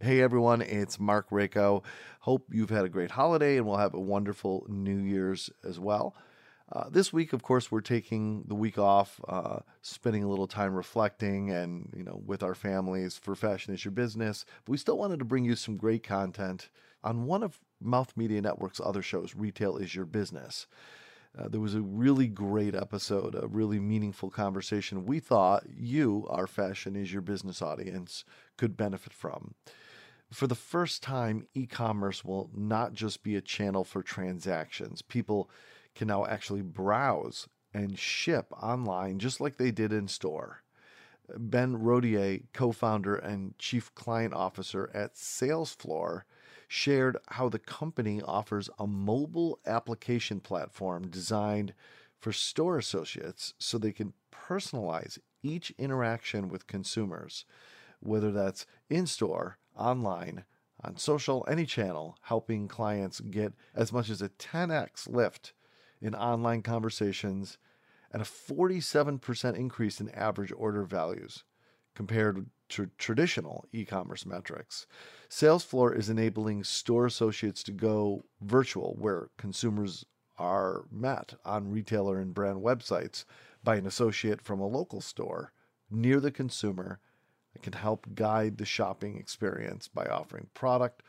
Hey everyone, it's Mark Rako. Hope you've had a great holiday and we'll have a wonderful New Year's as well. Uh, this week, of course, we're taking the week off, uh, spending a little time reflecting and you know with our families for Fashion is Your Business. But we still wanted to bring you some great content on one of Mouth Media Network's other shows, Retail is Your Business. Uh, there was a really great episode, a really meaningful conversation we thought you, our Fashion is Your Business audience, could benefit from. For the first time, e commerce will not just be a channel for transactions. People can now actually browse and ship online just like they did in store. Ben Rodier, co founder and chief client officer at Salesfloor, shared how the company offers a mobile application platform designed for store associates so they can personalize each interaction with consumers, whether that's in store, online, on social, any channel, helping clients get as much as a 10x lift in online conversations and a 47% increase in average order values compared to traditional e commerce metrics. Salesfloor is enabling store associates to go virtual where consumers are met on retailer and brand websites by an associate from a local store near the consumer that can help guide the shopping experience by offering product,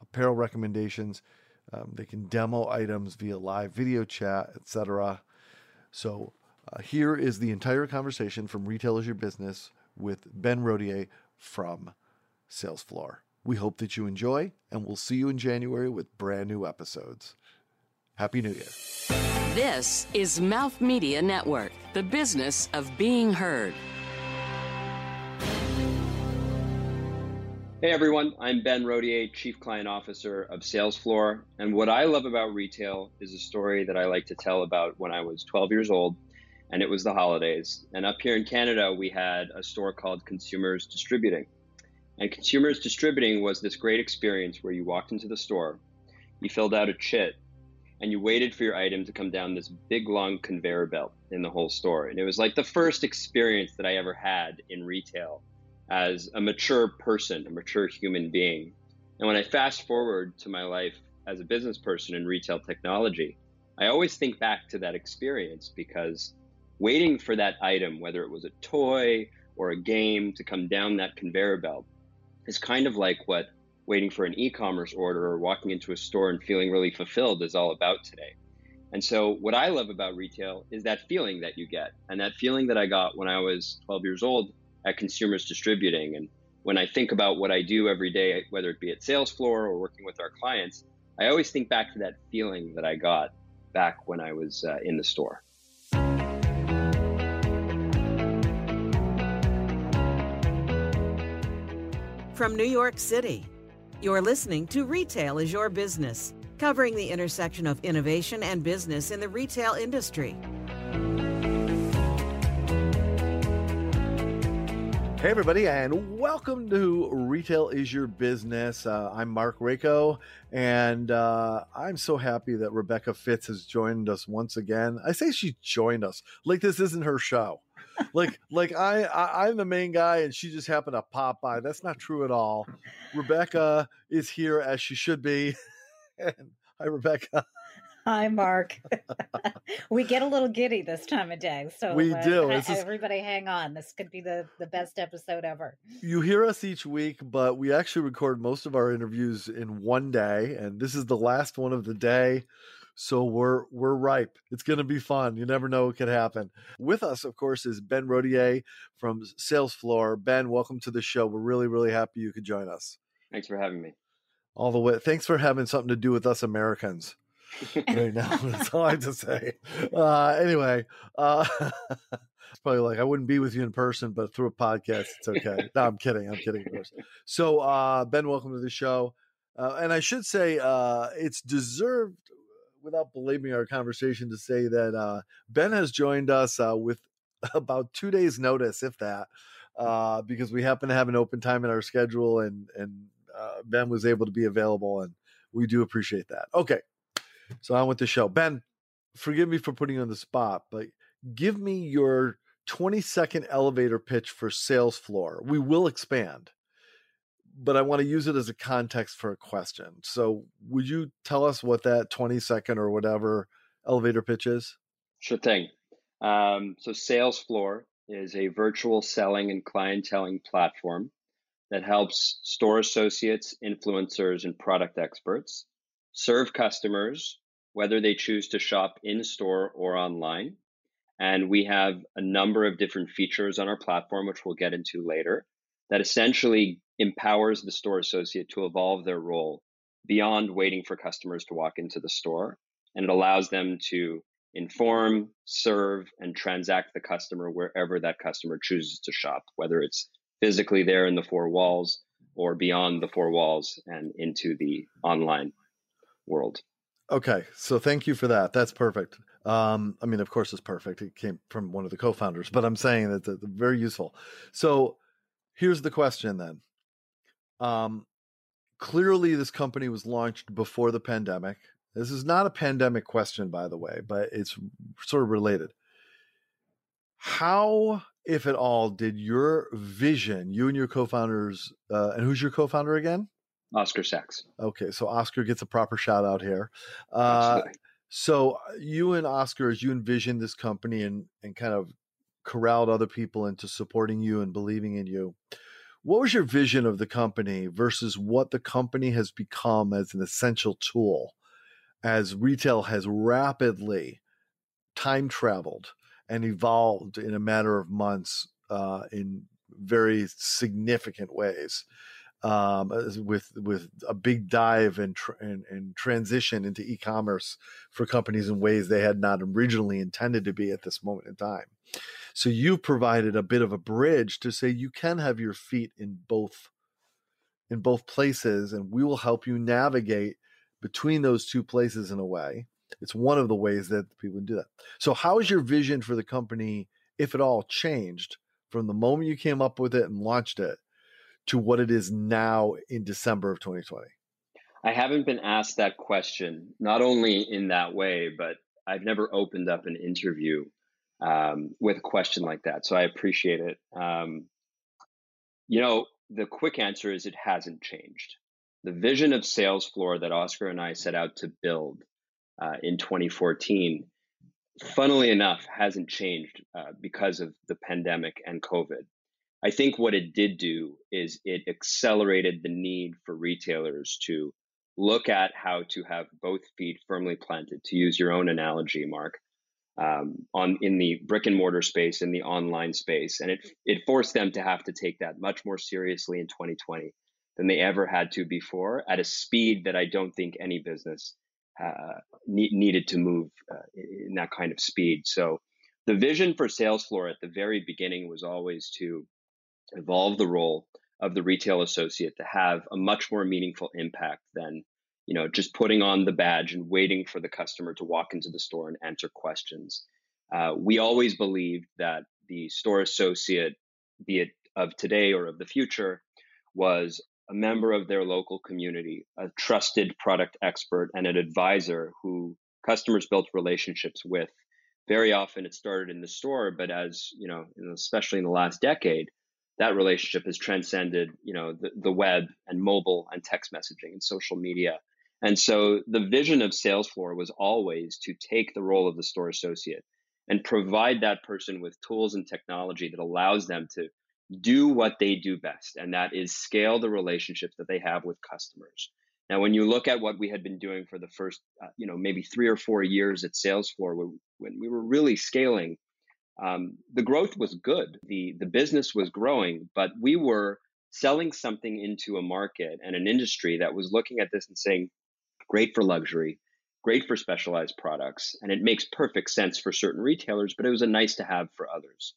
apparel recommendations. Um, they can demo items via live video chat, etc. So, uh, here is the entire conversation from Retail is Your Business with Ben Rodier from Salesfloor. We hope that you enjoy, and we'll see you in January with brand new episodes. Happy New Year. This is Mouth Media Network, the business of being heard. Hey everyone, I'm Ben Rodier, Chief Client Officer of Salesfloor. And what I love about retail is a story that I like to tell about when I was 12 years old and it was the holidays. And up here in Canada, we had a store called Consumers Distributing. And Consumers Distributing was this great experience where you walked into the store, you filled out a chit, and you waited for your item to come down this big long conveyor belt in the whole store. And it was like the first experience that I ever had in retail as a mature person, a mature human being. And when I fast forward to my life as a business person in retail technology, I always think back to that experience because waiting for that item, whether it was a toy or a game to come down that conveyor belt, is kind of like what waiting for an e commerce order or walking into a store and feeling really fulfilled is all about today. And so, what I love about retail is that feeling that you get. And that feeling that I got when I was 12 years old at consumers distributing. And when I think about what I do every day, whether it be at Salesfloor or working with our clients, I always think back to that feeling that I got back when I was uh, in the store. From New York City, you're listening to Retail is Your Business, covering the intersection of innovation and business in the retail industry. Hey, everybody, and welcome to Retail is Your Business. Uh, I'm Mark Rako, and uh, I'm so happy that Rebecca Fitz has joined us once again. I say she joined us like this isn't her show. like, like I, I, I'm the main guy, and she just happened to pop by. That's not true at all. Rebecca is here as she should be. and, hi, Rebecca. Hi, Mark. we get a little giddy this time of day. So we uh, do. everybody hang on. This could be the, the best episode ever. You hear us each week, but we actually record most of our interviews in one day, and this is the last one of the day. So we're we're ripe. It's going to be fun. You never know what could happen. With us, of course, is Ben Rodier from Salesfloor. Ben, welcome to the show. We're really really happy you could join us. Thanks for having me. All the way. Thanks for having something to do with us Americans right now. That's all I have to say. Uh, anyway, uh, it's probably like I wouldn't be with you in person, but through a podcast, it's okay. no, I'm kidding. I'm kidding, of course. So, uh, Ben, welcome to the show. Uh, and I should say uh, it's deserved, without belaboring our conversation, to say that uh, Ben has joined us with about two days' notice, if that, because we happen to have an open time in our schedule, and and Ben was able to be available, and we do appreciate that. Okay, so on with the show. Ben, forgive me for putting you on the spot, but give me your 20 second elevator pitch for Salesfloor. We will expand. but I want to use it as a context for a question. So, would you tell us what that 20 second or whatever elevator pitch is? Sure thing. Um, so, Salesfloor is a virtual selling and clienteling platform that helps store associates, influencers, and product experts serve customers, whether they choose to shop in store or online. And we have a number of different features on our platform, which we'll get into later, that essentially empowers the store associate to evolve their role beyond waiting for customers to walk into the store. And it allows them to inform, serve, and transact the customer wherever that customer chooses to shop, whether it's physically there in the four walls or beyond the four walls and into the online world. Okay, so thank you for that. That's perfect. Um, I mean, of course, it's perfect. It came from one of the co-founders, but I'm saying that it's very useful. So, here's the question then. Um, clearly, this company was launched before the pandemic. This is not a pandemic question, by the way, but it's sort of related. How, if at all, did your vision, you and your co-founders, uh, and who's your co-founder again? Oscar Sachs. Okay, so Oscar gets a proper shout out here. Uh, so uh, you and Oscar, as you envisioned this company and and kind of corralled other people into supporting you and believing in you, what was your vision of the company versus what the company has become as an essential tool as retail has rapidly time traveled and evolved in a matter of months uh, in very significant ways? Um, with with a big dive and, tr- and, transition into e-commerce for companies in ways they had not originally intended to be at this moment in time. So you've provided a bit of a bridge to say you can have your feet in both in both places, and we will help you navigate between those two places in a way. It's one of the ways that people do that. So, how has your vision for the company, if at all, changed from the moment you came up with it and launched it to what it is now in December of 2020? I haven't been asked that question, not only in that way, but I've never opened up an interview um, with a question like that. So I appreciate it. Um, you know, the quick answer is it hasn't changed. The vision of Salesfloor that Oscar and I set out to build uh, in 2014, funnily enough, hasn't changed uh, because of the pandemic and COVID. I think what it did do is it accelerated the need for retailers to look at how to have both feet firmly planted, to use your own analogy, Mark, um, on in the brick and mortar space, in the online space, and it it forced them to have to take that much more seriously in 2020 than they ever had to before, at a speed that I don't think any business uh, ne- needed to move uh, in that kind of speed. So, the vision for Salesfloor at the very beginning was always to evolve the role of the retail associate to have a much more meaningful impact than you know just putting on the badge and waiting for the customer to walk into the store and answer questions. Uh, we always believed that the store associate be it of today or of the future was a member of their local community a trusted product expert and an advisor who customers built relationships with. Very often it started in the store but as you know especially in the last decade that relationship has transcended, you know, the, the web and mobile and text messaging and social media. And so the vision of Salesfloor was always to take the role of the store associate and provide that person with tools and technology that allows them to do what they do best, and that is scale the relationships that they have with customers. Now, when you look at what we had been doing for the first, uh, you know, maybe three or four years at Salesfloor, when, when we were really scaling, um, the growth was good. The the business was growing, but we were selling something into a market and an industry that was looking at this and saying, great for luxury, great for specialized products, and it makes perfect sense for certain retailers, but it was a nice to have for others.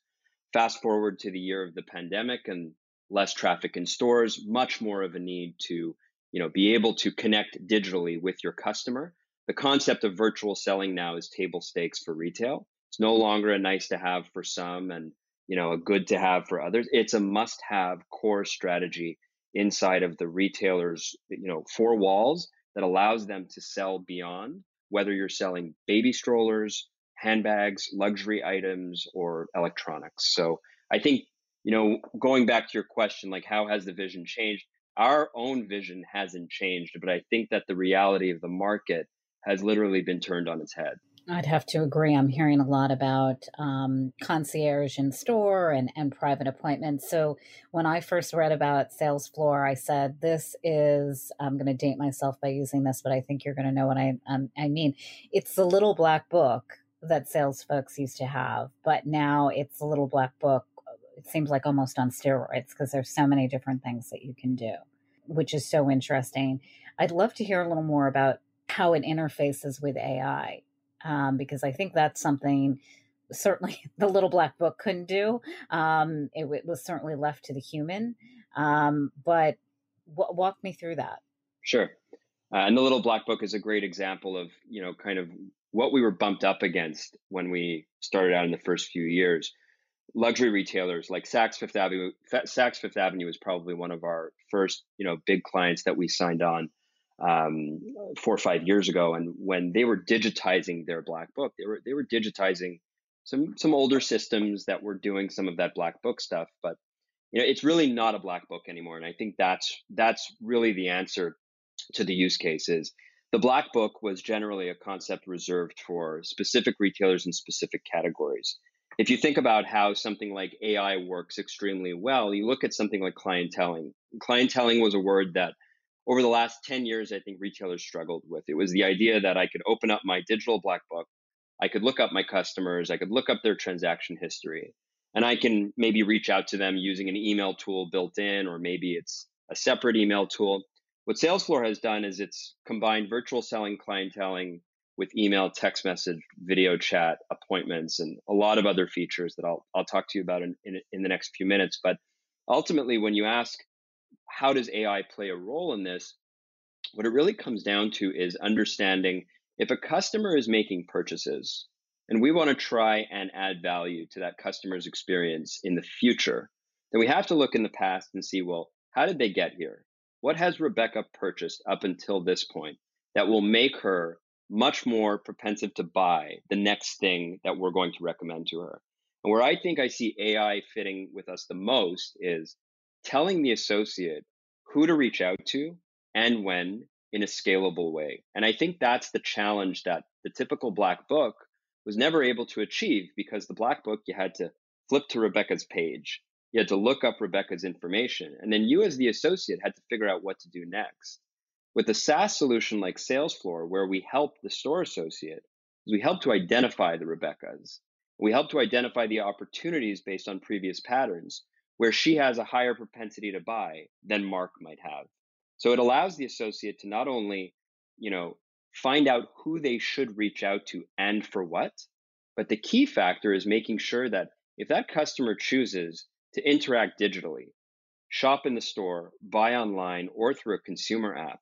Fast forward to the year of the pandemic and less traffic in stores, much more of a need to, you know, be able to connect digitally with your customer. The concept of virtual selling now is table stakes for retail. It's no longer a nice to have for some and you know a good to have for others. It's a must have core strategy inside of the retailers, you know, four walls that allows them to sell beyond whether you're selling baby strollers, handbags, luxury items or electronics. So I think, you know, going back to your question like how has the vision changed? our own vision hasn't changed, but I think that the reality of the market has literally been turned on its head. I'd have to agree. I'm hearing a lot about um, concierge in store and, and private appointments. So when I first read about Salesfloor, I said, "This is." I'm going to date myself by using this, but I think you're going to know what I um, I mean. It's the little black book that sales folks used to have, but now it's a little black book. It seems like almost on steroids because there's so many different things that you can do, which is so interesting. I'd love to hear a little more about how it interfaces with AI um, because I think that's something certainly the little black book couldn't do. Um, it, it, was certainly left to the human. Um, but w- walk me through that. Sure. Uh, and the little black book is a great example of you know kind of what we were bumped up against when we started out in the first few years. Luxury retailers like Saks Fifth Avenue, Saks Fifth Avenue was probably one of our first you know big clients that we signed on um, four or five years ago, and when they were digitizing their black book, they were they were digitizing some some older systems that were doing some of that black book stuff, but you know it's really not a black book anymore, and I think that's that's really the answer to the use cases. The black book was generally a concept reserved for specific retailers in specific categories. If you think about how something like AI works extremely well, you look at something like clienteling. Clienteling was a word that over the last 10 years, I think retailers struggled with. It was the idea that I could open up my digital black book, I could look up my customers, I could look up their transaction history, and I can maybe reach out to them using an email tool built in, or maybe it's a separate email tool. What Salesfloor has done is it's combined virtual selling, clienteling with email, text message, video chat, appointments, and a lot of other features that I'll, I'll talk to you about in, in, in the next few minutes. But ultimately, when you ask how does AI play a role in this? What it really comes down to is understanding if a customer is making purchases and we want to try and add value to that customer's experience in the future, then we have to look in the past and see, well, how did they get here? What has Rebecca purchased up until this point that will make her much more propensive to buy the next thing that we're going to recommend to her? And where I think I see AI fitting with us the most is telling the associate who to reach out to and when in a scalable way. And I think that's the challenge that the typical black book was never able to achieve because the black book, you had to flip to Rebecca's page. You had to look up Rebecca's information. And then you, as the associate, had to figure out what to do next. With a SaaS solution like Salesfloor, where we help the store associate, we help to identify the Rebeccas. We help to identify the opportunities based on previous patterns where she has a higher propensity to buy than Mark might have. So it allows the associate to not only, you know, find out who they should reach out to and for what, but the key factor is making sure that if that customer chooses to interact digitally, shop in the store, buy online, or through a consumer app,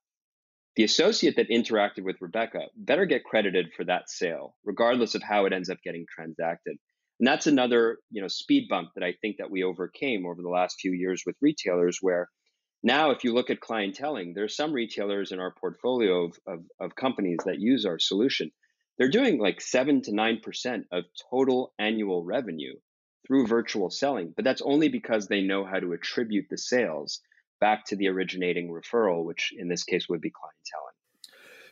the associate that interacted with Rebecca better get credited for that sale, regardless of how it ends up getting transacted. And that's another, you know, speed bump that I think that we overcame over the last few years with retailers where now if you look at clienteling, there's some retailers in our portfolio of, of, of companies that use our solution. They're doing like seven to nine percent of total annual revenue through virtual selling, but that's only because they know how to attribute the sales back to the originating referral, which in this case would be clienteling.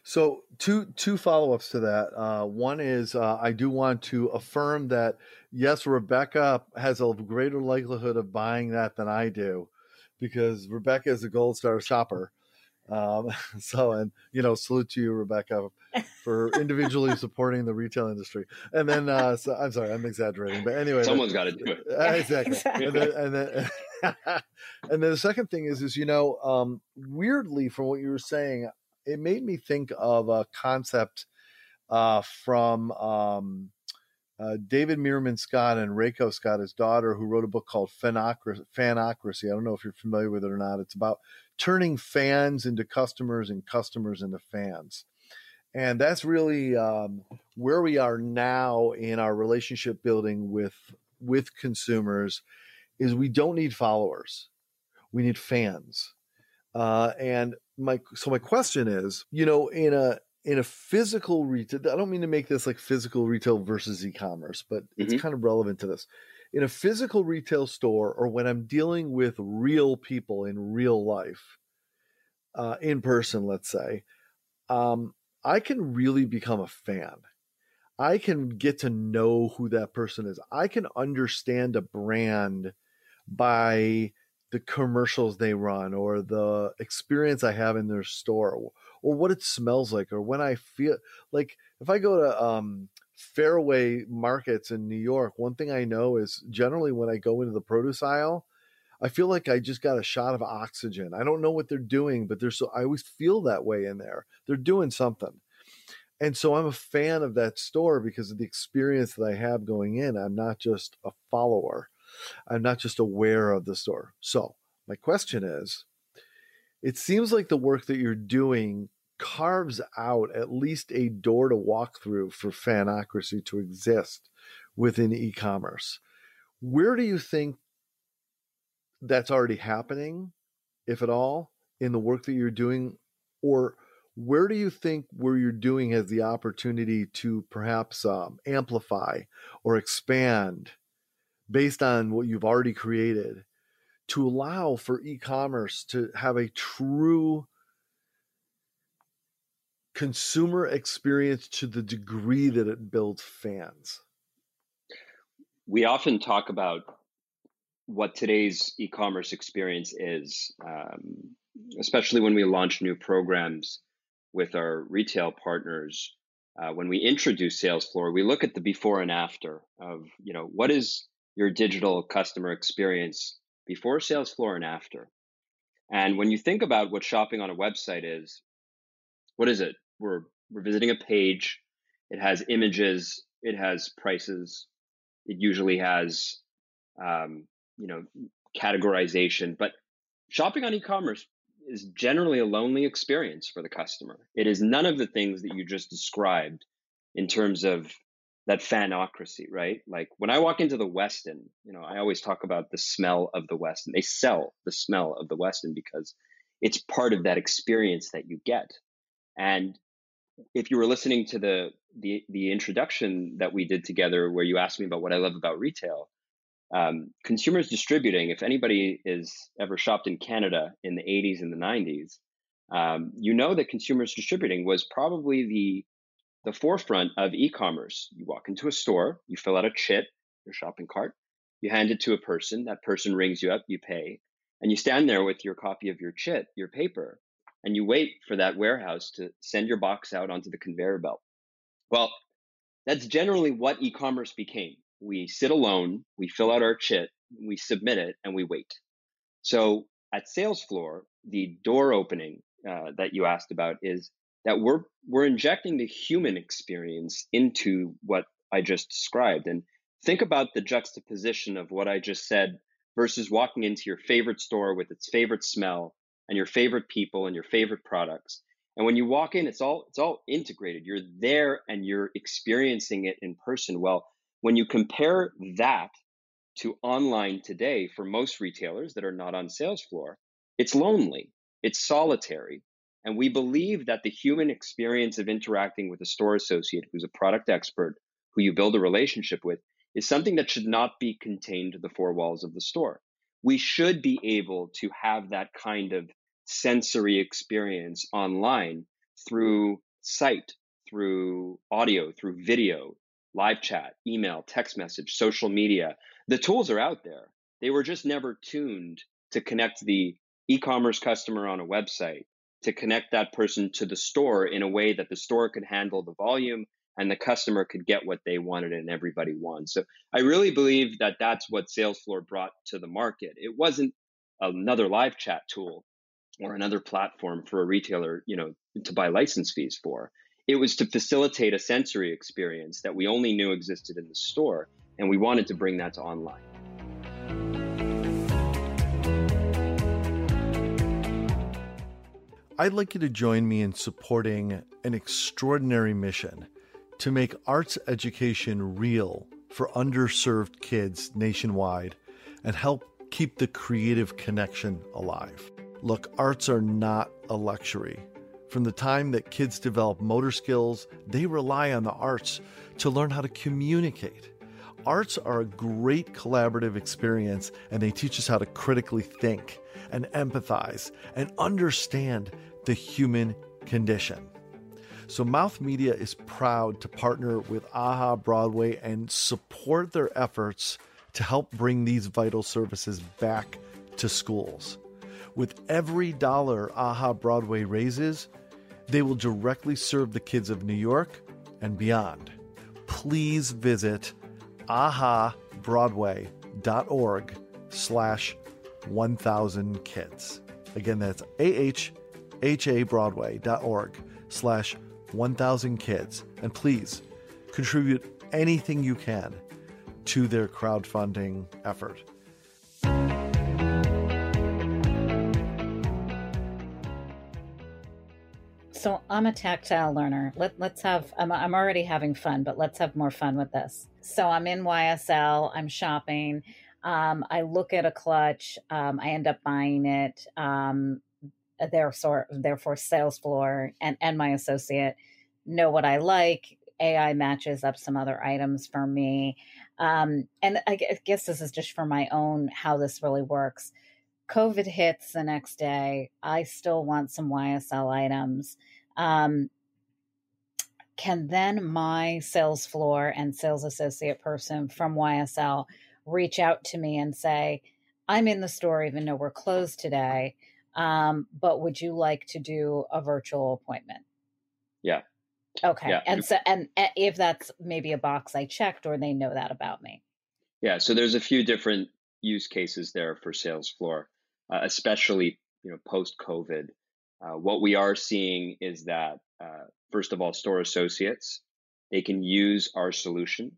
So two two follow ups to that. Uh, one is uh, I do want to affirm that yes, Rebecca has a greater likelihood of buying that than I do, because Rebecca is a gold star shopper. Um, so and you know salute to you, Rebecca, for individually supporting the retail industry. And then uh, so, I'm sorry, I'm exaggerating, but anyway, someone's got to do it. Uh, exactly. exactly. And then, and then, and then the second thing is is you know um, weirdly from what you were saying it made me think of a concept uh, from um, uh, David Meerman Scott and Reiko Scott, his daughter, who wrote a book called Fanocracy. Fanocracy. I don't know if you're familiar with it or not. It's about turning fans into customers and customers into fans. And that's really um, where we are now in our relationship building with with consumers. Is we don't need followers, we need fans. Uh, and my so my question is, you know, in a in a physical retail, I don't mean to make this like physical retail versus e-commerce, but it's mm-hmm. kind of relevant to this. In a physical retail store, or when I'm dealing with real people in real life, uh, in person, let's say, um, I can really become a fan. I can get to know who that person is. I can understand a brand by the commercials they run or the experience I have in their store or, what it smells like or when I feel like if I go to um, fairway markets in New York, one thing I know is generally when I go into the produce aisle, I feel like I just got a shot of oxygen. I don't know what they're doing, but there's so I always feel that way in there. They're doing something. And so I'm a fan of that store because of the experience that I have going in. I'm not just a follower. I'm not just aware of the store. So, my question is it seems like the work that you're doing carves out at least a door to walk through for fanocracy to exist within e commerce. Where do you think that's already happening, if at all, in the work that you're doing? Or where do you think where you're doing has the opportunity to perhaps um, amplify or expand based on what you've already created to allow for e-commerce to have a true consumer experience to the degree that it builds fans we often talk about what today's e-commerce experience is, um, especially when we launch new programs with our retail partners. Uh, when we introduce Salesfloor, we look at the before and after of you know what is your digital customer experience before Salesfloor and after. And when you think about what shopping on a website is, what is it? We're we're visiting a page. It has images. It has prices. It usually has um, you know categorization but shopping on e-commerce is generally a lonely experience for the customer it is none of the things that you just described in terms of that fanocracy right? Like when i walk into the westin you know i always talk about the smell of the westin they sell the smell of the westin because it's part of that experience that you get. And if you were listening to the the the introduction that we did together where you asked me about what i love about retail um, consumers distributing, if anybody is ever shopped in Canada in the 80s and the 90s, um, you know that consumers distributing was probably the the forefront of e-commerce. You walk into a store, you fill out a chit, your shopping cart, you hand it to a person, that person rings you up, you pay, and you stand there with your copy of your chit, your paper, and you wait for that warehouse to send your box out onto the conveyor belt. Well, that's generally what e-commerce became we sit alone, we fill out our chit, we submit it, and we wait. So at Salesfloor, the door opening uh, that you asked about is that we're we're injecting the human experience into what I just described. And think about the juxtaposition of what I just said versus walking into your favorite store with its favorite smell and your favorite people and your favorite products. And when you walk in, it's all it's all integrated. You're there and you're experiencing it in person. Well, when you compare that to online today for most retailers that are not on Salesfloor, it's lonely, it's solitary. And we believe that the human experience of interacting with a store associate who's a product expert, who you build a relationship with, is something that should not be contained to the four walls of the store. We should be able to have that kind of sensory experience online through sight, through audio, through video, live chat, email, text message, social media. The tools are out there. They were just never tuned to connect the e commerce customer on a website, to connect that person to the store in a way that the store could handle the volume and the customer could get what they wanted and everybody won. So I really believe that that's what Salesfloor brought to the market. It wasn't another live chat tool or another platform for a retailer, you know, to buy license fees for. It was to facilitate a sensory experience that we only knew existed in the store, and we wanted to bring that to online. I'd like you to join me in supporting an extraordinary mission to make arts education real for underserved kids nationwide and help keep the creative connection alive. Look, arts are not a luxury. From the time that kids develop motor skills, they rely on the arts to learn how to communicate. Arts are a great collaborative experience and they teach us how to critically think and empathize and understand the human condition. So, Mouth Media is proud to partner with AHA Broadway and support their efforts to help bring these vital services back to schools. With every dollar AHA Broadway raises, they will directly serve the kids of New York and beyond. Please visit ahabroadway.org slash 1000 kids. Again, that's ahabroadway.org slash 1000 kids. And please contribute anything you can to their crowdfunding effort. So I'm a tactile learner. Let, let's have, I'm, I'm already having fun, but let's have more fun with this. So I'm in YSL, I'm shopping. Um, I look at a clutch, um, I end up buying it. Um, therefore, therefore, Salesfloor and, and my associate know what I like. AI matches up some other items for me. Um, and I guess this is just for my own how this really works. COVID hits the next day. I still want some YSL items. Um, can then my Salesfloor and sales associate person from YSL reach out to me and say, I'm in the store, even though we're closed today, um, but would you like to do a virtual appointment? Yeah. Okay. Yeah. And so, and eh, if that's maybe a box I checked or they know that about me. Yeah. So there's a few different use cases there for Salesfloor uh, especially you know post COVID. Uh, what we are seeing is that uh, first of all, store associates they can use our solution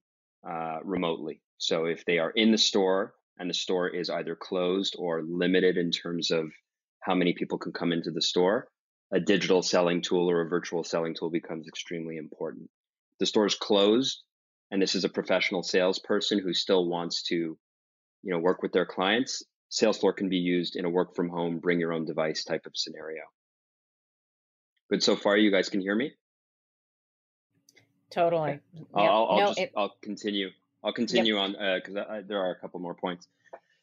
uh, remotely. So if they are in the store and the store is either closed or limited in terms of how many people can come into the store, a digital selling tool or a virtual selling tool becomes extremely important. The store is closed, and this is a professional salesperson who still wants to, you know, work with their clients. Salesfloor can be used in a work from home, bring your own device type of scenario. Good so far. You guys can hear me? Totally. Yep. I'll, I'll no, just, it... I'll continue. I'll continue yep. on because uh, there are a couple more points.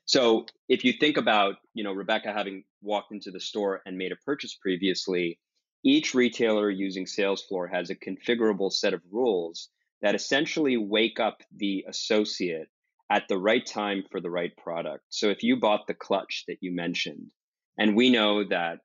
So if you think about, you know, Rebecca having walked into the store and made a purchase previously, each retailer using Salesfloor has a configurable set of rules that essentially wake up the associate at the right time for the right product. So if you bought the clutch that you mentioned, and we know that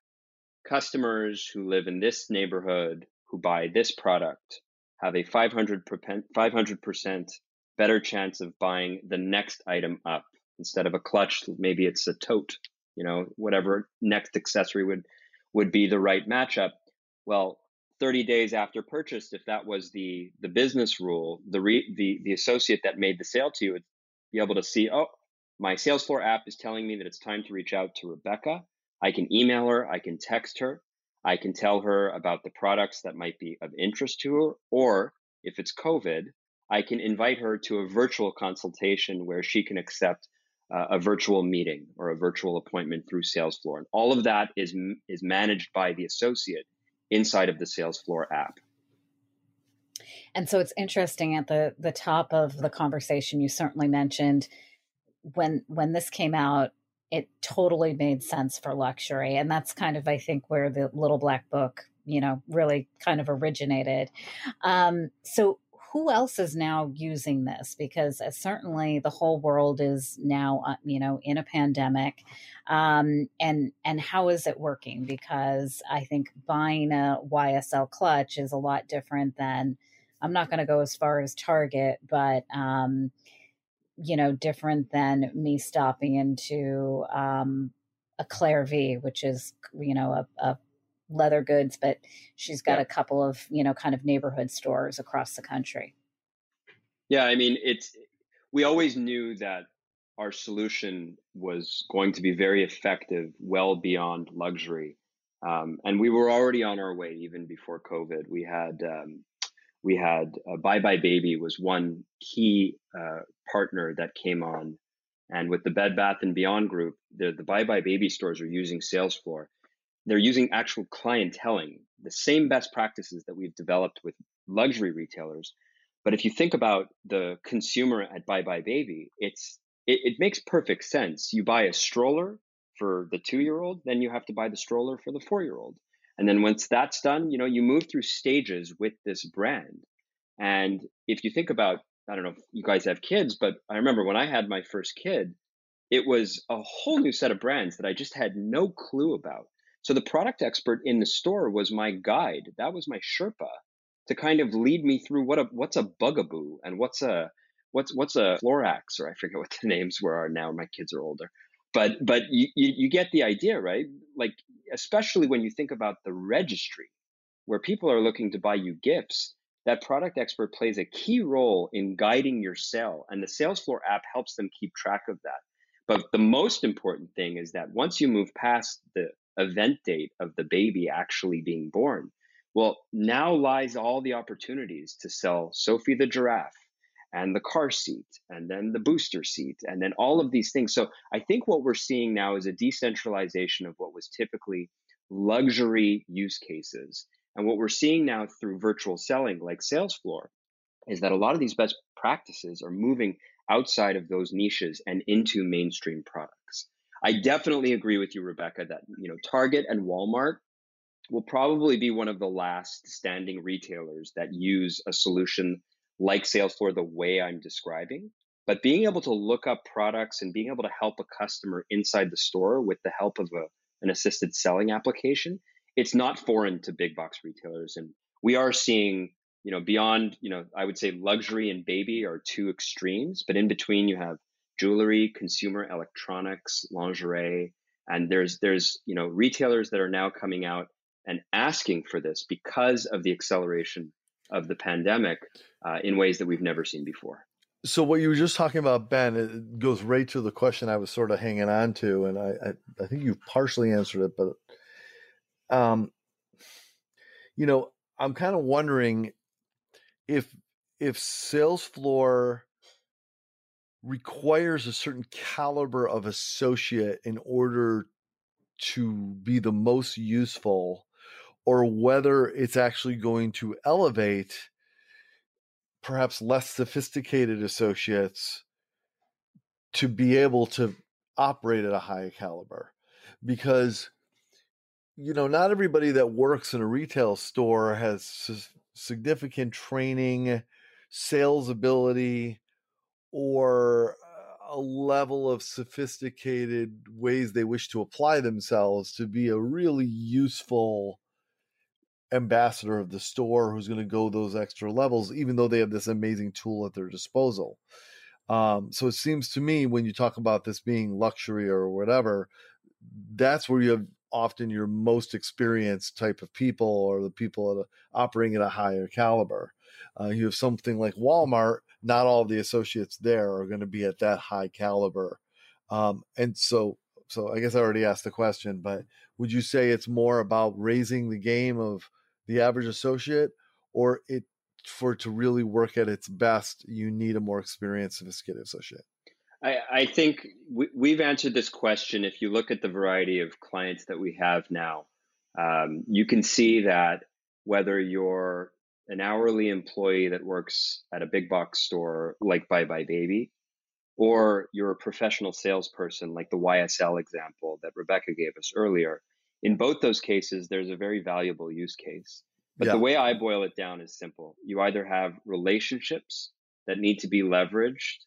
customers who live in this neighborhood who buy this product have a 500 percent better chance of buying the next item up instead of a clutch maybe it's a tote you know whatever next accessory would would be the right matchup well 30 days after purchase if that was the the business rule the re, the the associate that made the sale to you would be able to see, oh, my Salesfloor app is telling me that it's time to reach out to Rebecca. I can email her, I can text her, I can tell her about the products that might be of interest to her, or if it's COVID, I can invite her to a virtual consultation where she can accept uh, a virtual meeting or a virtual appointment through Salesfloor And all of that is is managed by the associate inside of the Salesfloor app. And so it's interesting at the the top of the conversation you certainly mentioned when when this came out it totally made sense for luxury and that's kind of I think where the little black book you know really kind of originated. Um, so who else is now using this? Because uh, certainly the whole world is now uh, you know in a pandemic um, and and how is it working? Because i think buying a ysl clutch is a lot different than I'm not going to go as far as Target, but um, you know, different than me stopping into um, a Clare V, which is you know a, a leather goods, but she's got yeah. a couple of you know kind of neighborhood stores across the country. Yeah, I mean, it's we always knew that our solution was going to be very effective, well beyond luxury. Um, and we were already on our way even before COVID. We had um, we had uh, Buy Buy Baby was one key uh, partner that came on, and with the Bed Bath and Beyond group, the the Buy Buy Baby stores are using Salesfloor. They're using actual clienteling, the same best practices that we've developed with luxury retailers, But if you think about the consumer at Buy Buy Baby, it's it, it makes perfect sense. You buy a stroller for the two year old, then you have to buy the stroller for the four year old. And then once that's done, you know, you move through stages with this brand. And if you think about, I don't know if you guys have kids, but I remember when I had my first kid, it was a whole new set of brands that I just had no clue about. So the product expert in the store was my guide. That was my Sherpa to kind of lead me through what a what's a bugaboo and what's a what's what's a Florax or I forget what the names were now. My kids are older, but but you, you, you get the idea, right? Like especially when you think about the registry, where people are looking to buy you gifts. That product expert plays a key role in guiding your sale, and the Salesfloor app helps them keep track of that. But the most important thing is that once you move past the event date of the baby actually being born. Well, now lies all the opportunities to sell Sophie the giraffe and the car seat and then the booster seat and then all of these things. So I think what we're seeing now is a decentralization of what was typically luxury use cases. And what we're seeing now through virtual selling like Salesfloor is that a lot of these best practices are moving outside of those niches and into mainstream products. I definitely agree with you, Rebecca, that you know Target and Walmart will probably be one of the last standing retailers that use a solution like Salesfloor the way I'm describing. But being able to look up products and being able to help a customer inside the store with the help of a, an assisted selling application, it's not foreign to big box retailers. And we are seeing, you know, beyond, you know, I would say luxury and baby are two extremes, but in between you have jewelry, consumer electronics, lingerie, and there's there's you know retailers that are now coming out and asking for this because of the acceleration of the pandemic uh, in ways that we've never seen before. So what you were just talking about, Ben, it goes right to the question I was sort of hanging on to, and I I, I think you partially answered it, but um, you know, I'm kind of wondering if if Salesfloor requires a certain caliber of associate in order to be the most useful or whether it's actually going to elevate perhaps less sophisticated associates to be able to operate at a high caliber. Because you know not everybody that works in a retail store has significant training sales ability or a level of sophisticated ways they wish to apply themselves to be a really useful ambassador of the store who's going to go those extra levels, even though they have this amazing tool at their disposal. Um, so it seems to me when you talk about this being luxury or whatever, that's where you have often your most experienced type of people or the people at a, operating at a higher caliber. Uh, you have something like Walmart not all of the associates there are going to be at that high caliber. Um, and so, so I guess I already asked the question, but would you say it's more about raising the game of the average associate, or it for it to really work at its best, you need a more experienced, sophisticated associate? I, I think we, have answered this question. If you look at the variety of clients that we have now, um, you can see that whether you're an hourly employee that works at a big box store like Buy Buy Baby, or you're a professional salesperson like the YSL example that Rebecca gave us earlier, in both those cases, there's a very valuable use case. But yeah. the way I boil it down is simple. You either have relationships that need to be leveraged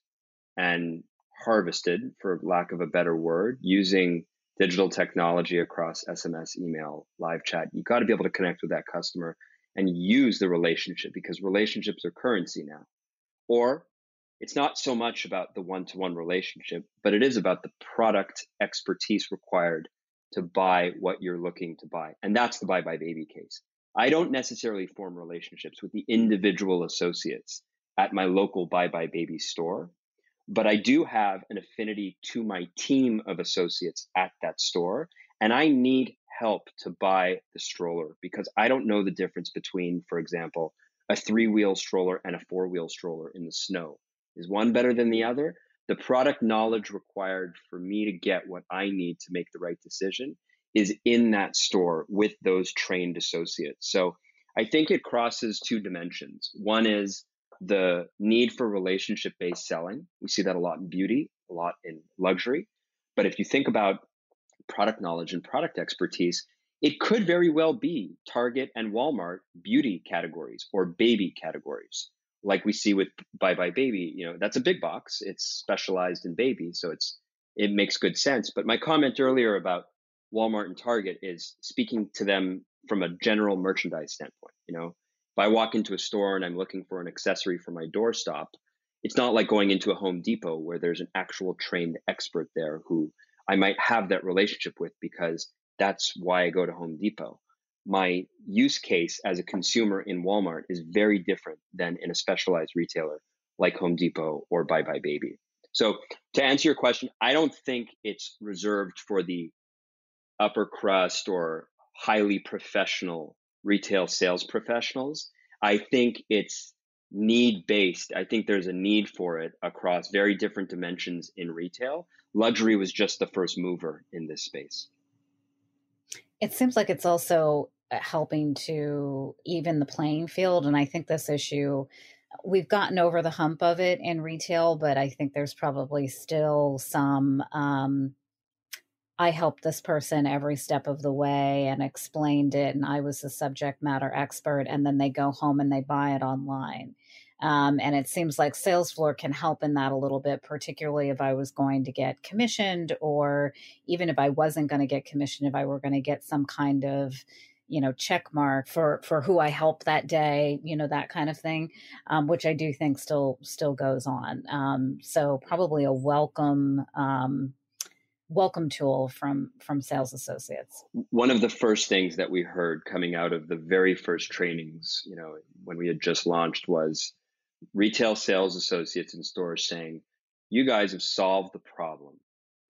and harvested, for lack of a better word, using digital technology across SMS, email, live chat. You've got to be able to connect with that customer and use the relationship because relationships are currency now. Or it's not so much about the one to one relationship, but it is about the product expertise required to buy what you're looking to buy. And that's the Buy Buy Baby case. I don't necessarily form relationships with the individual associates at my local Buy Buy Baby store, but I do have an affinity to my team of associates at that store. And I need help to buy the stroller because I don't know the difference between, for example, a three wheel stroller and a four wheel stroller in the snow. Is one better than the other? The product knowledge required for me to get what I need to make the right decision is in that store with those trained associates. So I think it crosses two dimensions. One is the need for relationship based selling. We see that a lot in beauty, a lot in luxury. But if you think about product knowledge and product expertise, it could very well be Target and Walmart beauty categories or baby categories, like we see with Buy Buy Baby. You know, that's a big box. It's specialized in baby, so it's it makes good sense. But my comment earlier about Walmart and Target is speaking to them from a general merchandise standpoint. You know, if I walk into a store and I'm looking for an accessory for my doorstop, it's not like going into a Home Depot where there's an actual trained expert there who I might have that relationship with because that's why I go to Home Depot. My use case as a consumer in Walmart is very different than in a specialized retailer like Home Depot or Buy Buy Baby. So to answer your question, I don't think it's reserved for the upper crust or highly professional retail sales professionals. I think it's need based. I think there's a need for it across very different dimensions in retail. Luxury was just the first mover in this space. It seems like it's also uh, helping to even the playing field. And I think this issue, we've gotten over the hump of it in retail, but I think there's probably still some. Um, I helped this person every step of the way and explained it, and I was the subject matter expert. And then they go home and they buy it online. Um, and it seems like Salesfloor can help in that a little bit, particularly if I was going to get commissioned, or even if I wasn't going to get commissioned, if I were going to get some kind of you know check mark for for who i helped that day you know that kind of thing um, which i do think still still goes on um, so probably a welcome um, welcome tool from from sales associates one of the first things that we heard coming out of the very first trainings you know when we had just launched was retail sales associates in stores saying, You guys have solved the problem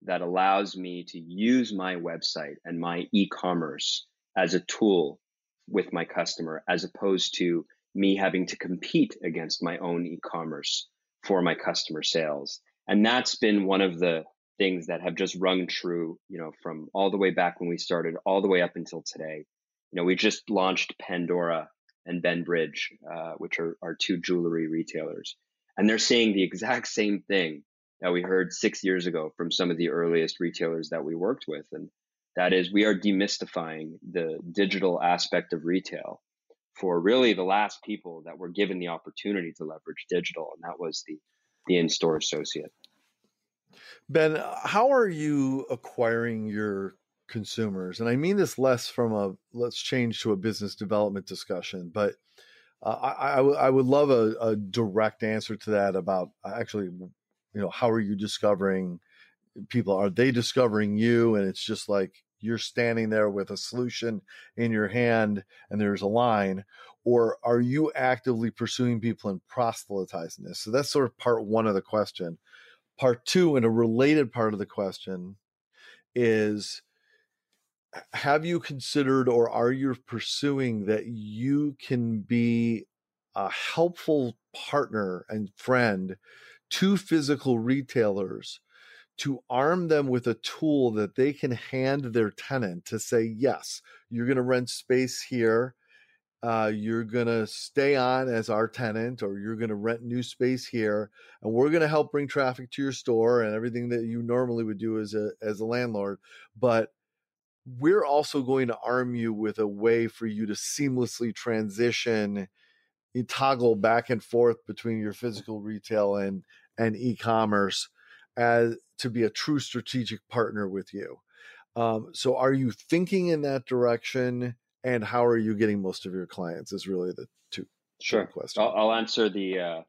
that allows me to use my website and my e commerce as a tool with my customer, as opposed to me having to compete against my own e commerce for my customer sales. And that's been one of the things that have just rung true, you know, from all the way back when we started, all the way up until today. You know, we just launched Pandora and Bembridge, uh, which are, are two jewelry retailers. And they're saying the exact same thing that we heard six years ago from some of the earliest retailers that we worked with. And that is, we are demystifying the digital aspect of retail for really the last people that were given the opportunity to leverage digital. And that was the, the in store associate. Ben, how are you acquiring your consumers? And i mean this less from a let's change to a business development discussion but uh, I, I, w- I would love a, a, direct answer to that about uh, actually you know how are you discovering people? Are they discovering you? And it's just like you're standing there with a solution in your hand and there's a line or are you actively pursuing people and proselytizing this? So that's sort of part one of the question part two and a related part of the question is have you considered or are you pursuing that you can be a helpful partner and friend to physical retailers to arm them with a tool that they can hand their tenant to say, yes, you're going to rent space here. Uh, you're going to stay on as our tenant, or you're going to rent new space here, and we're going to help bring traffic to your store and everything that you normally would do as a as a landlord. But we're also going to arm you with a way for you to seamlessly transition you toggle back and forth between your physical retail and and e-commerce as to be a true strategic partner with you um, so are you thinking in that direction and how are you getting most of your clients is really the two sure questions I'll, I'll answer the uh,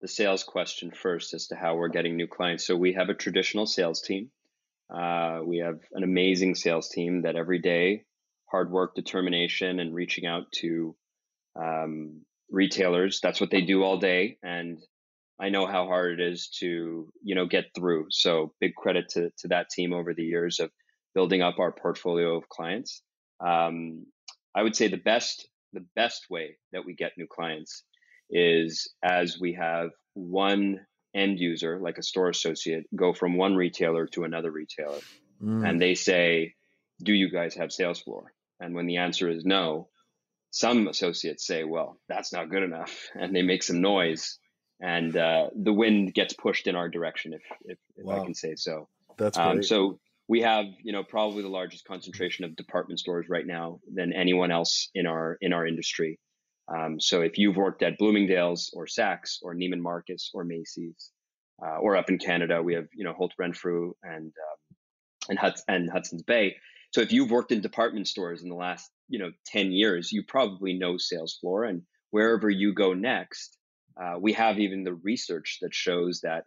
the sales question first as to how we're getting new clients so we have a traditional sales team uh, we have an amazing sales team that every day, hard work, determination, and reaching out to um, retailers. That's what they do all day, and I know how hard it is to you know get through. So big credit to to that team over the years of building up our portfolio of clients. Um, I would say the best the best way that we get new clients is as we have one end user, like a store associate, go from one retailer to another retailer. Mm. And they say, Do you guys have Salesfloor?" And when the answer is no, some associates say, "Well, that's not good enough," and they make some noise, and uh, the wind gets pushed in our direction, if if, if wow. I can say so. That's um, great. Um, so we have, you know, probably the largest concentration of department stores right now than anyone else in our in our industry. Um, so if you've worked at Bloomingdale's or Saks or Neiman Marcus or Macy's, uh, or up in Canada, we have you know Holt Renfrew and um, and, Huds- and Hudson's Bay. So if you've worked in department stores in the last you know 10 years, you probably know Salesfloor. And wherever you go next, uh, we have even the research that shows that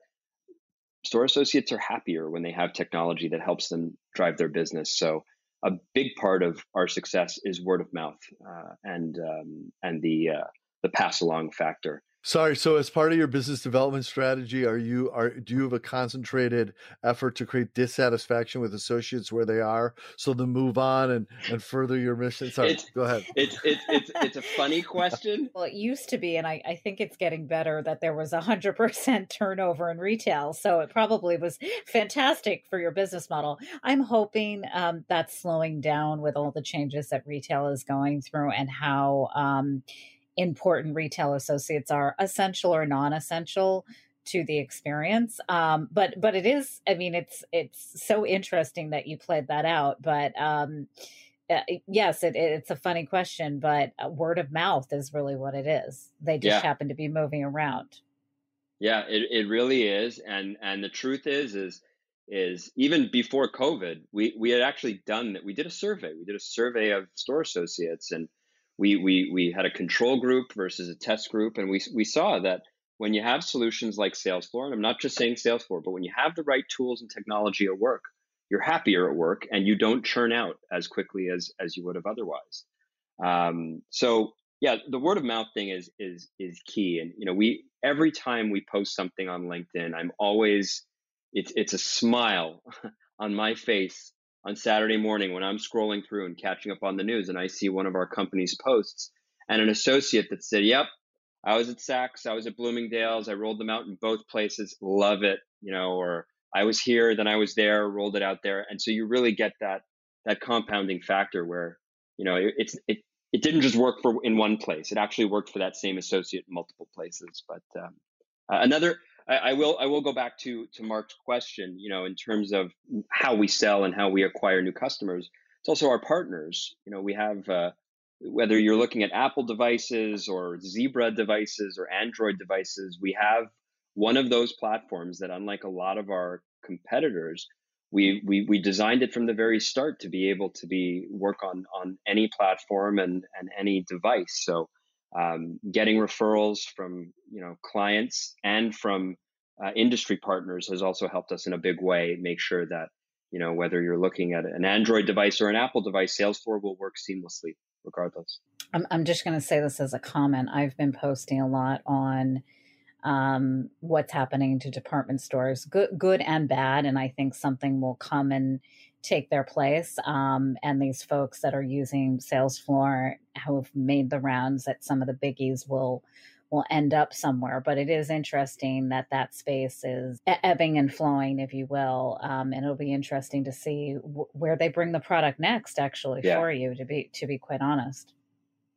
store associates are happier when they have technology that helps them drive their business. So a big part of our success is word of mouth uh, and um, and the uh, the pass along factor. Sorry. So, as part of your business development strategy, are you are do you have a concentrated effort to create dissatisfaction with associates where they are, so to move on and and further your mission? Sorry, it's, go ahead. It's it's it's it's a funny question. Well, it used to be, and I I think it's getting better that there was a hundred percent turnover in retail, so it probably was fantastic for your business model. I'm hoping um, that's slowing down with all the changes that retail is going through and how. Um, important retail associates are essential or non-essential to the experience. Um, but but it is i mean it's it's so interesting that you played that out but um, uh, yes it, it's a funny question but word of mouth is really what it is. They just yeah. happen to be moving around. Yeah it, it really is and and the truth is is is even before covid we we had actually done that we did a survey. We did a survey of store associates and we, we, we had a control group versus a test group, and we, we saw that when you have solutions like Salesfloor, and I'm not just saying Salesfloor, but when you have the right tools and technology at work, you're happier at work and you don't churn out as quickly as, as you would have otherwise. Um, so yeah, the word of mouth thing is is is key. And you know, we every time we post something on LinkedIn, I'm always it's it's a smile on my face on Saturday morning when I'm scrolling through and catching up on the news and I see one of our company's posts and an associate that said, Yep, I was at Saks, I was at Bloomingdale's, I rolled them out in both places, love it, you know, or I was here, then I was there, rolled it out there. And so you really get that that compounding factor where, you know, it, it's it it didn't just work for in one place. It actually worked for that same associate in multiple places. But um, uh, another I, I, will I will go back to to Mark's question. You know, in terms of how we sell and how we acquire new customers, it's also our partners. You know, we have uh, whether you're looking at Apple devices or Zebra devices or Android devices, we have one of those platforms that, unlike a lot of our competitors, we, we we designed it from the very start to be able to be work on on any platform and and any device. So um, getting referrals from you know clients and from uh, industry partners has also helped us in a big way make sure that you know whether you're looking at an android device or an apple device Salesfloor will work seamlessly regardless. I'm, I'm just going to say this as a comment. I've been posting a lot on um, what's happening to department stores good good and bad and i think something will come and take their place. Um, and these folks that are using Salesfloor who have made the rounds that some of the biggies will will end up somewhere. But it is interesting that that space is ebbing and flowing, if you will. Um, and it'll be interesting to see w- where they bring the product next, actually, yeah. for you. To be to be quite honest.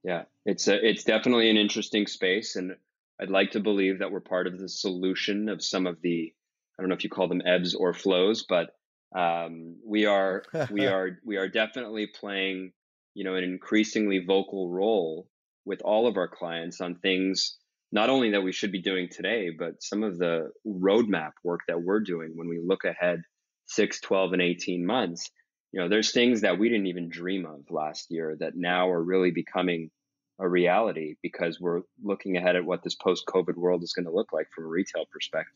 Yeah, it's a, it's definitely an interesting space, and I'd like to believe that we're part of the solution of some of the I don't know if you call them ebbs or flows, but um, we are we are we are definitely playing you know an increasingly vocal role with all of our clients on things not only that we should be doing today but some of the roadmap work that we're doing when we look ahead 6 12 and 18 months. You know there's things that we didn't even dream of last year that now are really becoming a reality because we're looking ahead at what this post covid world is going to look like from a retail perspective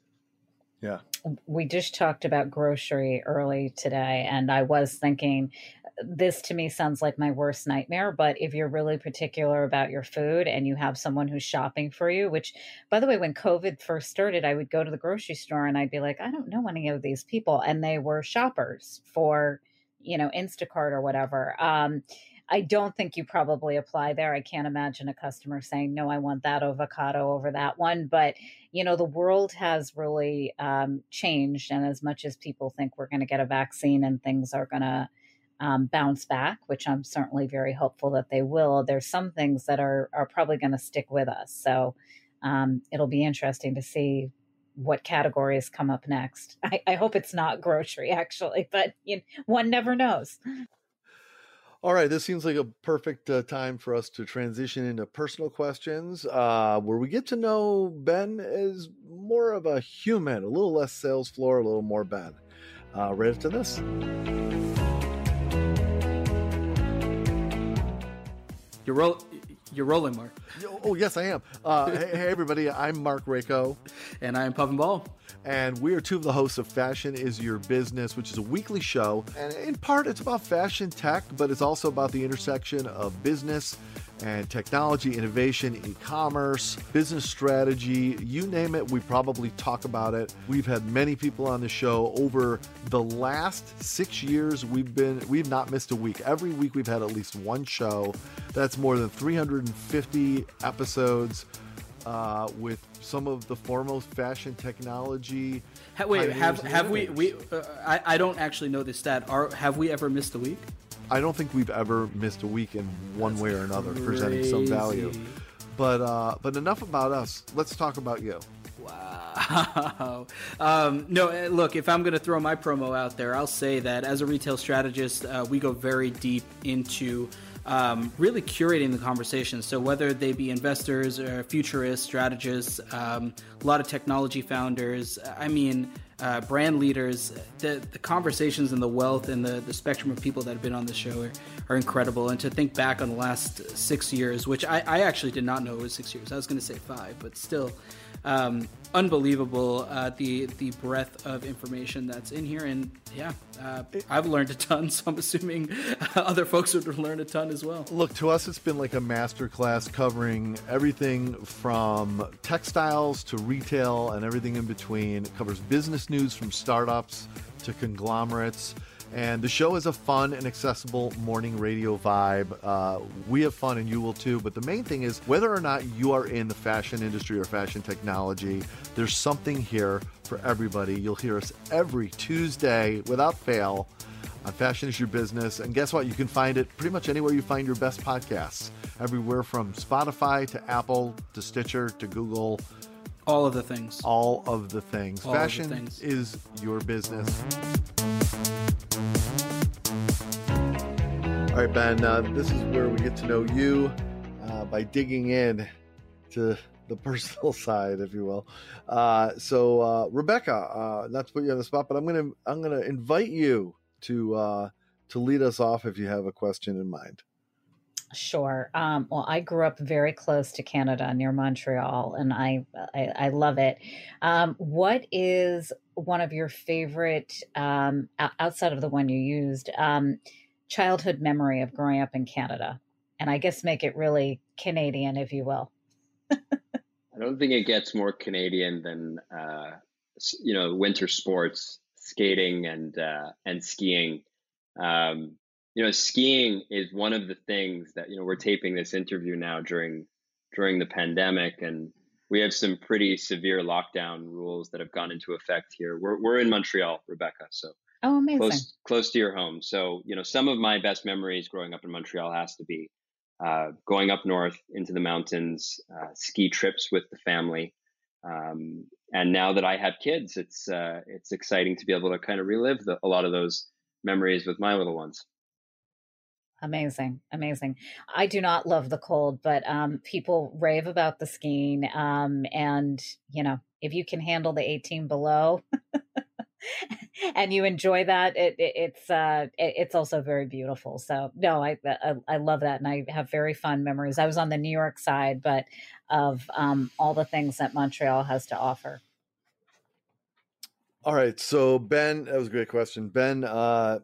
yeah. We just talked about grocery early today, and I was thinking this to me sounds like my worst nightmare. But if you're really particular about your food and you have someone who's shopping for you, which, by the way, when COVID first started, I would go to the grocery store and I'd be like, I don't know any of these people. And they were shoppers for, you know, Instacart or whatever. Um, I don't think you probably apply there. I can't imagine a customer saying, no, I want that avocado over that one. But, you know, the world has really um, changed. And as much as people think we're going to get a vaccine and things are going to um, bounce back, which I'm certainly very hopeful that they will. There's some things that are are probably going to stick with us. So um, it'll be interesting to see what categories come up next. I, I hope it's not grocery, actually, but you one never knows. All right, this seems like a perfect uh, time for us to transition into personal questions, uh, where we get to know Ben as more of a human, a little less Salesfloor, a little more Ben. Uh, right after this. You're. You're rolling, Mark. Oh yes, I am. Uh, hey, hey, everybody, I'm Mark Rako, and I'm Pavan Ball and we are two of the hosts of Fashion is Your Business, which is a weekly show. And in part, it's about fashion tech, but it's also about the intersection of business and technology, innovation, e commerce, business strategy you name it, we probably talk about it. We've had many people on the show over the last six years. We've been, we've not missed a week. Every week we've had at least one show. That's more than 350 episodes uh, with some of the foremost fashion technology. Ha, wait, have have we? We uh, I I don't actually know this stat. Are have we ever missed a week? I don't think we've ever missed a week in one That's way or another, crazy. presenting some value. But uh, but enough about us. Let's talk about you. Wow. Um, no, eh, look, if I'm going to throw my promo out there, I'll say that as a retail strategist, uh, we go very deep into um, really curating the conversation. So whether they be investors or futurists, strategists, um, a lot of technology founders, I mean, uh, brand leaders, the, the conversations and the wealth and the, the spectrum of people that have been on the show are, are incredible. And to think back on the last six years, which I, I actually did not know it was six years. I was going to say five, but still, um, unbelievable uh, the the breadth of information that's in here. And yeah uh, i've learned a ton so i'm assuming other folks would learn a ton as well. Look to us it's been like a master class covering everything from textiles to retail and everything in between. It covers business news from startups to conglomerates and the show is a fun and accessible morning radio vibe. Uh, we have fun and you will too. But the main thing is whether or not you are in the fashion industry or fashion technology, there's something here for everybody. You'll hear us every Tuesday without fail on Fashion is Your Business. And guess what? You can find it pretty much anywhere you find your best podcasts. Everywhere from Spotify to Apple to Stitcher to Google. All of the things. All of the things. All Fashion the things. is your business. All right, Ben, uh, this is where we get to know you uh, by digging in to the personal side, if you will. Uh, so, uh, Rebecca, uh, not to put you on the spot, but I'm gonna I'm gonna invite you to uh, to lead us off if you have a question in mind. Sure. Um, well, I grew up very close to Canada, near Montreal, and I I, I love it. Um, what is one of your favorite um, outside of the one you used? Childhood memory of growing up in Canada, and I guess make it really Canadian, if you will. I don't think it gets more Canadian than uh, you know winter sports, skating and uh, and skiing. Um, you know, skiing is one of the things that you know we're taping this interview now during during the pandemic, and we have some pretty severe lockdown rules that have gone into effect here. We're we're in Montreal, Rebecca, so Oh, amazing. Close, close to your home. So, you know, some of my best memories growing up in Montreal has to be uh, going up north into the mountains, uh, ski trips with the family. Um, and now that I have kids, it's uh, it's exciting to be able to kind of relive the, a lot of those memories with my little ones. Amazing, amazing. I do not love the cold, but um, people rave about the skiing. Um, and you know, if you can handle the 18 below, and you enjoy that, it, it, it's uh, it, it's also very beautiful. So no, I, I, I love that, and I have very fun memories. I was on the New York side, but of um, all the things that Montreal has to offer. All right, so Ben, that was a great question, Ben. Uh,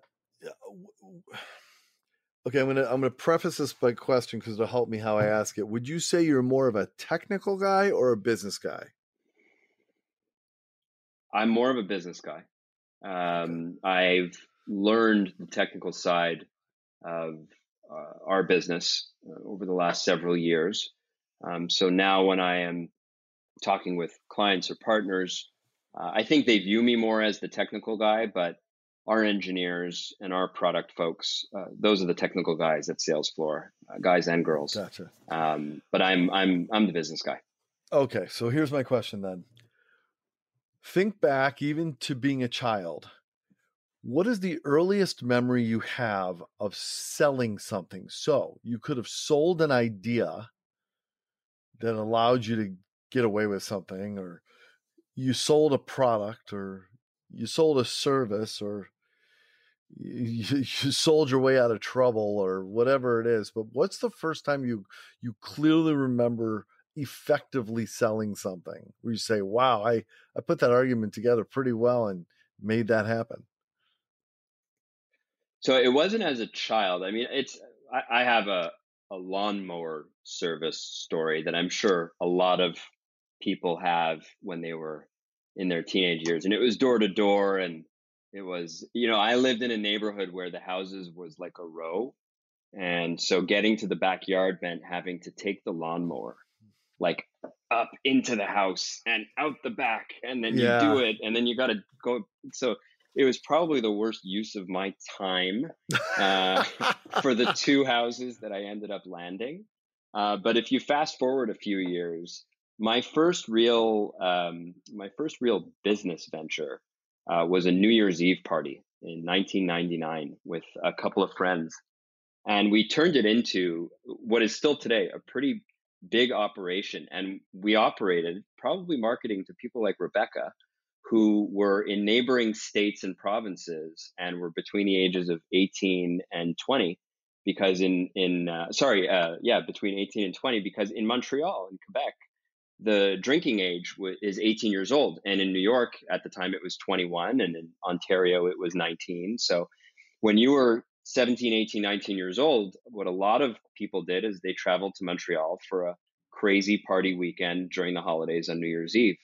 okay, I'm gonna I'm gonna preface this by question because it'll help me how I ask it. Would you say you're more of a technical guy or a business guy? I'm more of a business guy. Um, I've learned the technical side of uh, our business uh, over the last several years. Um, so now, when I am talking with clients or partners, uh, I think they view me more as the technical guy, but our engineers and our product folks, uh, those are the technical guys at Salesfloor, uh, guys and girls. Gotcha. Um, but I'm I'm I'm the business guy. Okay, so here's my question then. Think back even to being a child. What is the earliest memory you have of selling something? So you could have sold an idea that allowed you to get away with something, or you sold a product, or you sold a service, or you, sold your way out of trouble, or whatever it is. But what's the first time you you clearly remember effectively selling something where you say, wow, I, I put that argument together pretty well and made that happen? So it wasn't as a child. I mean, it's, I, I have a, a lawnmower service story that I'm sure a lot of people have when they were in their teenage years. And it was door to door. And it was, you know, I lived in a neighborhood where the houses was like a row. And so getting to the backyard meant having to take the lawnmower like up into the house and out the back and then yeah. you do it and then you got to go so it was probably the worst use of my time uh, for the two houses that i ended up landing uh, but if you fast forward a few years my first real um, my first real business venture uh, was a new year's eve party in 1999 with a couple of friends and we turned it into what is still today a pretty big operation. And we operated probably marketing to people like Rebecca, who were in neighboring states and provinces and were between the ages of 18 and 20 because in in uh, sorry uh, yeah between 18 and 20 because in Montreal in Quebec the drinking age w- is 18 years old and in New York at the time it was 21 and in Ontario it was 19 so when you were 17, 18, 19 years old, what a lot of people did is they traveled to Montreal for a crazy party weekend during the holidays on New Year's Eve.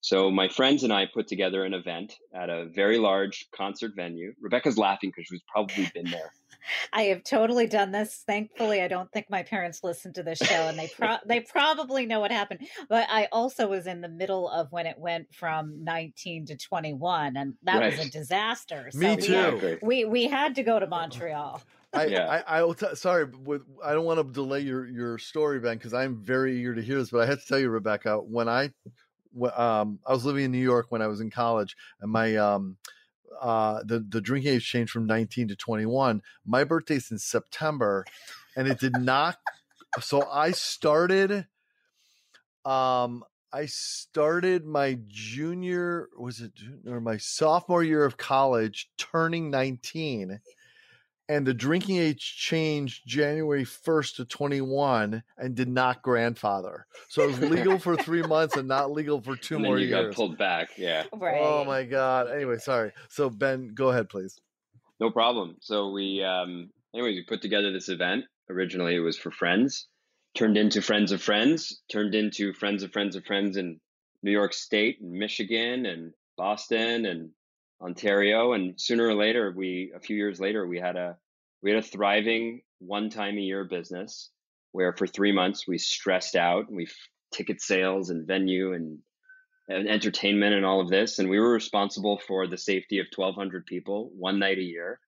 So my friends and I put together an event at a very large concert venue. Rebecca's laughing because she's probably been there. I have totally done this. Thankfully, I don't think my parents listened to this show, and they pro- they probably know what happened. But I also was in the middle of when it went from 19 to 21, and that right. was a disaster. So Me too. We, we, we had to go to Montreal. I, yeah. I, I will t- sorry, with, I don't want to delay your, your story, Ben, because I'm very eager to hear this. But I have to tell you, Rebecca, when I um, I was living in New York when I was in college, and my um, uh, the the drinking age changed from 19 to 21. My birthday's in September, and it did not. so I started. Um, I started my junior was it or my sophomore year of college, turning 19 and the drinking age changed January 1st to 21 and did not grandfather. So it was legal for three months and not legal for two and more you years. Got pulled back, yeah. Right. Oh my God. Anyway, sorry. So Ben, go ahead, please. No problem. So we, um, anyways, we put together this event. Originally, it was for friends, turned into friends of friends, turned into friends of friends of friends in New York State and Michigan and Boston and Ontario, and sooner or later, we a few years later, we had a we had a thriving one time a year business where for three months we stressed out and we ticket sales and venue and, and entertainment and all of this, and we were responsible for the safety of twelve hundred people one night a year,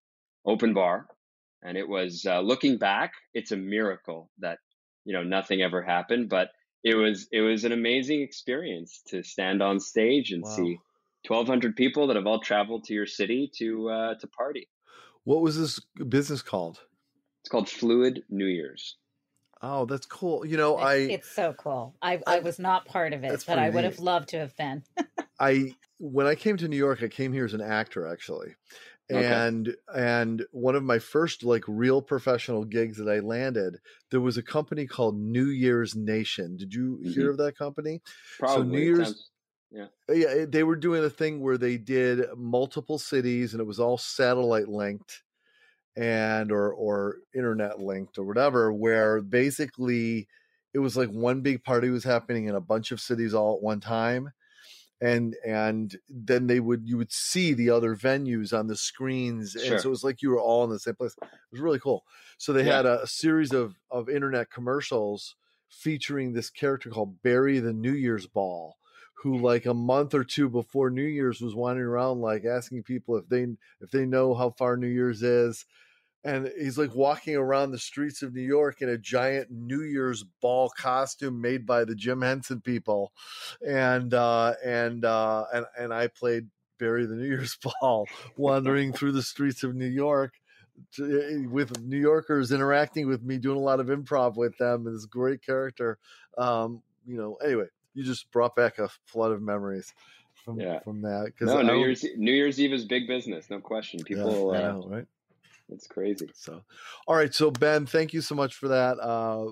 open bar, and it was uh, looking back, it's a miracle that you know nothing ever happened, but it was it was an amazing experience to stand on stage and wow. see 1,200 people that have all traveled to your city to uh, to party. What was this business called? It's called Fluid New Year's. Oh, that's cool. You know, I it's so cool. I I was not part of it, but I would neat. have loved to have been. I when I came to New York, I came here as an actor actually. And okay. and one of my first like real professional gigs that I landed, there was a company called New Year's Nation. Did you mm-hmm. hear of that company? Probably. So New Year's yeah. Uh, yeah, they were doing a thing where they did multiple cities and it was all satellite linked and or or internet linked or whatever where basically it was like one big party was happening in a bunch of cities all at one time and and then they would you would see the other venues on the screens sure. and so it was like you were all in the same place it was really cool so they yeah. had a, a series of of internet commercials featuring this character called barry the new year's ball who like a month or two before New Year's was wandering around like asking people if they if they know how far New Year's is. And he's like walking around the streets of New York in a giant New Year's ball costume made by the Jim Henson people. And uh and uh and and I played Barry the New Year's ball wandering through the streets of New York to, eh, with New Yorkers interacting with me, doing a lot of improv with them, and this great character. Um, you know, anyway, you just brought back a flood of memories from Yeah. from that. No, New Year's New Year's Eve is big business, no question. yeah, People, I uh, know, right? it's crazy. So, all right. So, Ben, thank you so much for that. Uh,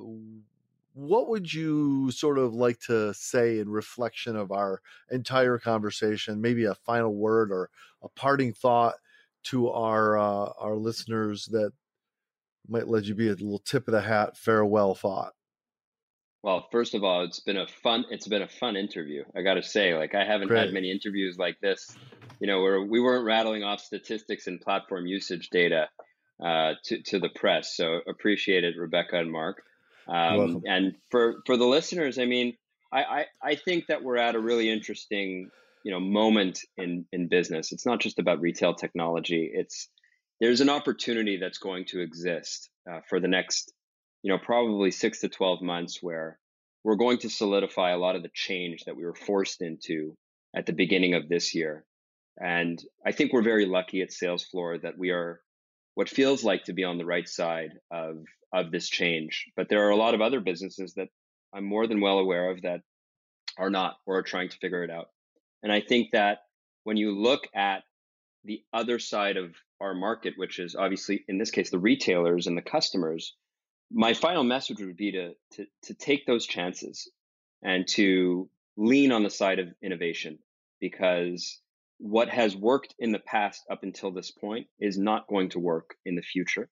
what would you sort of like to say in reflection of our entire conversation? Maybe a final word or a parting thought to our uh, our listeners that might let you be a little tip of the hat farewell thought. Well, first of all, it's been a fun it's been a fun interview. I got to say, like I haven't Great. had many interviews like this, you know, where we weren't rattling off statistics and platform usage data uh, to to the press. So appreciate it, Rebecca and Mark. Um, and for for the listeners, I mean, I, I I think that we're at a really interesting you know moment in in business. It's not just about retail technology. It's there's an opportunity that's going to exist uh, for the next you know, probably six to 12 months where we're going to solidify a lot of the change that we were forced into at the beginning of this year. And I think we're very lucky at Salesfloor that we are what feels like to be on the right side of, of this change. But there are a lot of other businesses that I'm more than well aware of that are not or are trying to figure it out. And I think that when you look at the other side of our market, which is obviously in this case the retailers and the customers, my final message would be to, to to take those chances and to lean on the side of innovation because what has worked in the past up until this point is not going to work in the future.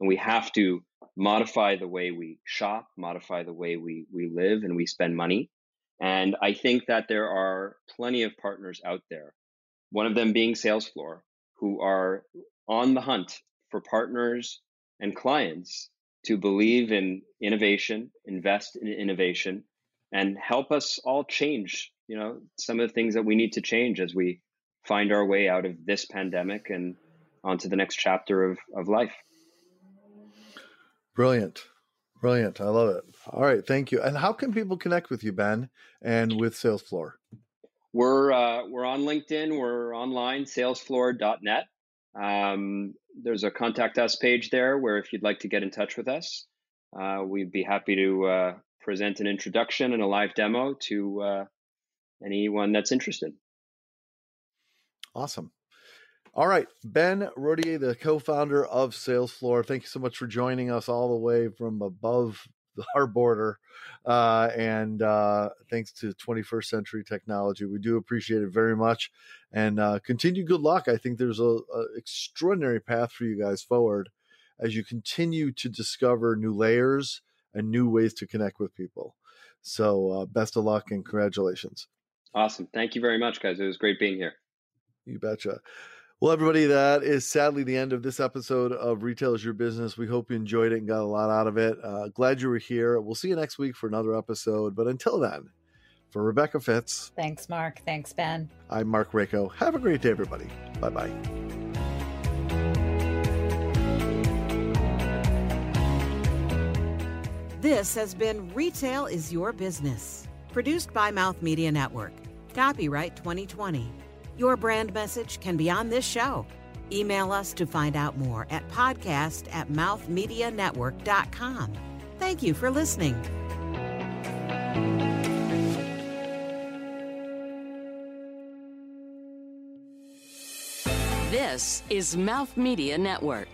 And we have to modify the way we shop modify the way we we live and we spend money. And i think that there are plenty of partners out there one of them being salesfloor who are on the hunt for partners and clients to believe in innovation, invest in innovation, and help us all change, you know, some of the things that we need to change as we find our way out of this pandemic and onto the next chapter of, of life. Brilliant. Brilliant. I love it. All right. Thank you. And how can people connect with you, Ben, and with Salesfloor? We're uh, we're on LinkedIn. We're online, salesfloor.net. Um, there's a contact us page there where if you'd like to get in touch with us, uh, we'd be happy to uh, present an introduction and a live demo to uh, anyone that's interested. Awesome. All right. Ben Rodier, the co founder of Salesfloor, thank you so much for joining us all the way from above our border. Uh, and uh, thanks to 21st Century Technology. We do appreciate it very much. And uh, continue good luck. I think there's a, a extraordinary path for you guys forward as you continue to discover new layers and new ways to connect with people. So, uh, best of luck and congratulations. Awesome. Thank you very much, guys. It was great being here. You betcha. Well, everybody, that is sadly the end of this episode of Retail is Your Business. We hope you enjoyed it and got a lot out of it. Uh, glad you were here. We'll see you next week for another episode. But until then, for Rebecca Fitz, Thanks, Mark. Thanks, Ben. I'm Mark Rako. Have a great day, everybody. Bye bye. This has been Retail is Your Business, produced by Mouth Media Network. Copyright 2020. Your brand message can be on this show. Email us to find out more at podcast at mouthmedianetwork.com. Thank you for listening. This is Mouth Media Network.